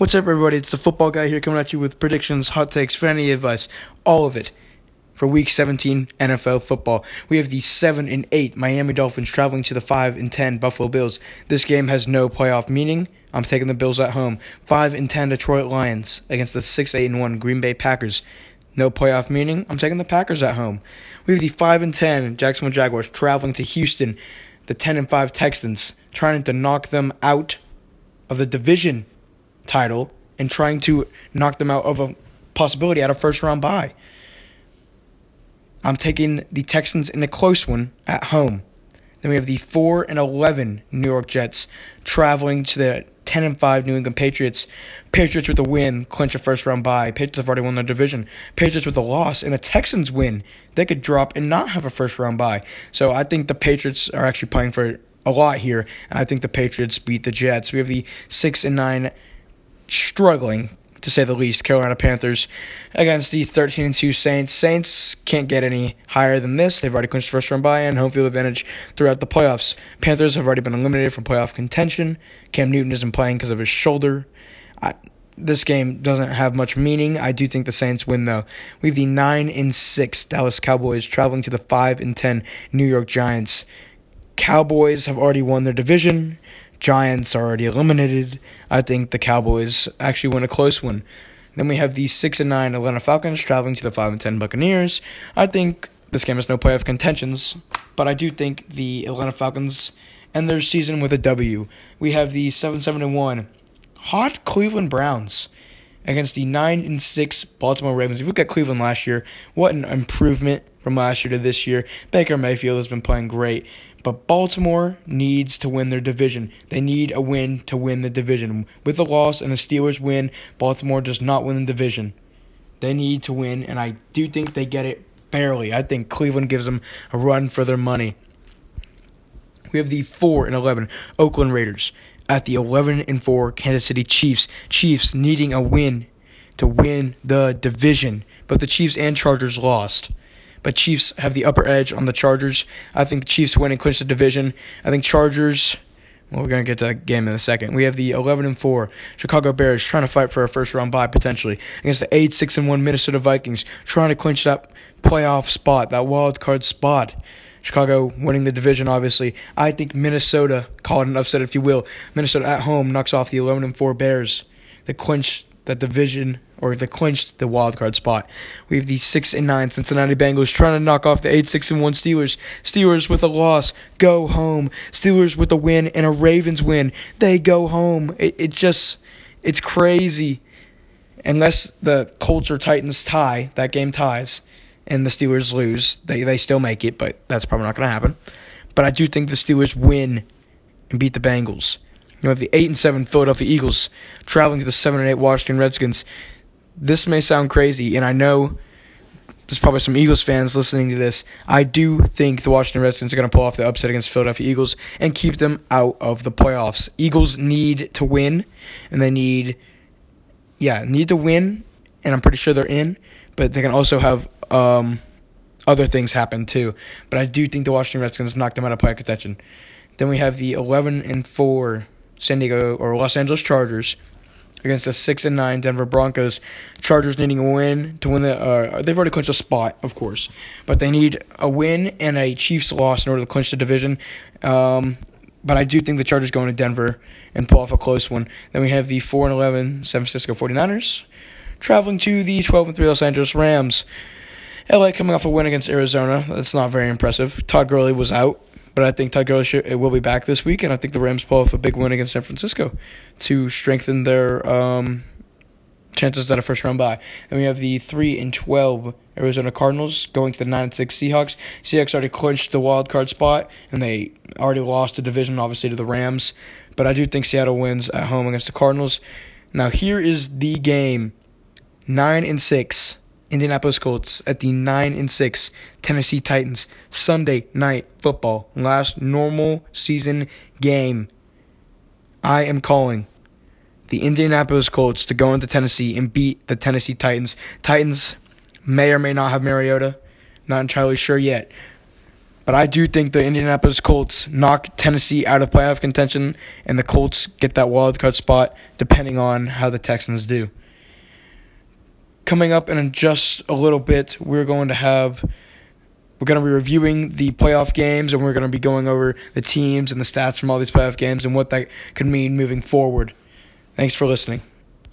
What's up, everybody? It's the football guy here coming at you with predictions, hot takes, fantasy advice, all of it for Week 17 NFL football. We have the 7 and 8 Miami Dolphins traveling to the 5 and 10 Buffalo Bills. This game has no playoff meaning. I'm taking the Bills at home. 5 and 10 Detroit Lions against the 6 8 and 1 Green Bay Packers. No playoff meaning. I'm taking the Packers at home. We have the 5 and 10 Jacksonville Jaguars traveling to Houston. The 10 and 5 Texans trying to knock them out of the division title and trying to knock them out of a possibility at a first round bye. I'm taking the Texans in a close one at home. Then we have the 4 and 11 New York Jets traveling to the 10 and 5 New England Patriots. Patriots with a win, clinch a first round bye. Patriots have already won their division. Patriots with a loss and a Texans win, they could drop and not have a first round bye. So I think the Patriots are actually playing for a lot here. I think the Patriots beat the Jets. We have the 6 and 9 struggling to say the least. Carolina Panthers against the 13 2 Saints. Saints can't get any higher than this. They've already clinched first round bye and home field advantage throughout the playoffs. Panthers have already been eliminated from playoff contention. Cam Newton isn't playing because of his shoulder. I, this game doesn't have much meaning. I do think the Saints win though. We have the 9 and 6 Dallas Cowboys traveling to the 5 and 10 New York Giants. Cowboys have already won their division. Giants already eliminated. I think the Cowboys actually win a close one. Then we have the six and nine Atlanta Falcons traveling to the five and ten Buccaneers. I think this game has no playoff contentions, but I do think the Atlanta Falcons end their season with a W. We have the seven seven and one hot Cleveland Browns against the nine and six Baltimore Ravens. If you look at Cleveland last year, what an improvement from last year to this year. Baker Mayfield has been playing great. But Baltimore needs to win their division. They need a win to win the division. With a loss and a Steelers win, Baltimore does not win the division. They need to win, and I do think they get it barely. I think Cleveland gives them a run for their money. We have the 4 and 11 Oakland Raiders at the 11 and 4 Kansas City Chiefs. Chiefs needing a win to win the division, but the Chiefs and Chargers lost but Chiefs have the upper edge on the Chargers. I think the Chiefs win and clinch the division. I think Chargers. Well, we're gonna get to that game in a second. We have the 11 and 4 Chicago Bears trying to fight for a first round bye potentially against the 8 6 and 1 Minnesota Vikings trying to clinch that playoff spot, that wild card spot. Chicago winning the division, obviously. I think Minnesota, call it an upset if you will. Minnesota at home knocks off the 11 and 4 Bears. They clinch that division or they clinched the wild card spot. We have the six and nine Cincinnati Bengals trying to knock off the eight six and one Steelers. Steelers with a loss go home. Steelers with a win and a Ravens win they go home. It, it's just it's crazy. Unless the Colts or Titans tie, that game ties, and the Steelers lose, they they still make it, but that's probably not going to happen. But I do think the Steelers win and beat the Bengals. You have the eight and seven Philadelphia Eagles traveling to the seven and eight Washington Redskins. This may sound crazy, and I know there's probably some Eagles fans listening to this. I do think the Washington Redskins are going to pull off the upset against Philadelphia Eagles and keep them out of the playoffs. Eagles need to win, and they need, yeah, need to win, and I'm pretty sure they're in, but they can also have um, other things happen too. But I do think the Washington Redskins knocked them out of playoff contention. Then we have the 11 and 4 San Diego or Los Angeles Chargers against the six and nine Denver Broncos. Chargers needing a win to win the. Uh, they've already clinched a spot, of course, but they need a win and a Chiefs loss in order to clinch the division. Um, but I do think the Chargers going to Denver and pull off a close one. Then we have the 4 and 11 San Francisco 49ers traveling to the 12 and 3 Los Angeles Rams. LA coming off a win against Arizona. That's not very impressive. Todd Gurley was out. But I think Todd Gurley it will be back this week, and I think the Rams pull off a big win against San Francisco to strengthen their um, chances at a first round bye. And we have the three and twelve Arizona Cardinals going to the nine and six Seahawks. Seahawks already clinched the wild card spot, and they already lost the division obviously to the Rams. But I do think Seattle wins at home against the Cardinals. Now here is the game: nine and six Indianapolis Colts at the 9 and 6 Tennessee Titans Sunday night football last normal season game. I am calling the Indianapolis Colts to go into Tennessee and beat the Tennessee Titans. Titans may or may not have Mariota, not entirely sure yet. But I do think the Indianapolis Colts knock Tennessee out of playoff contention, and the Colts get that wild card spot depending on how the Texans do. Coming up in just a little bit, we're going to have we're going to be reviewing the playoff games, and we're going to be going over the teams and the stats from all these playoff games and what that could mean moving forward. Thanks for listening.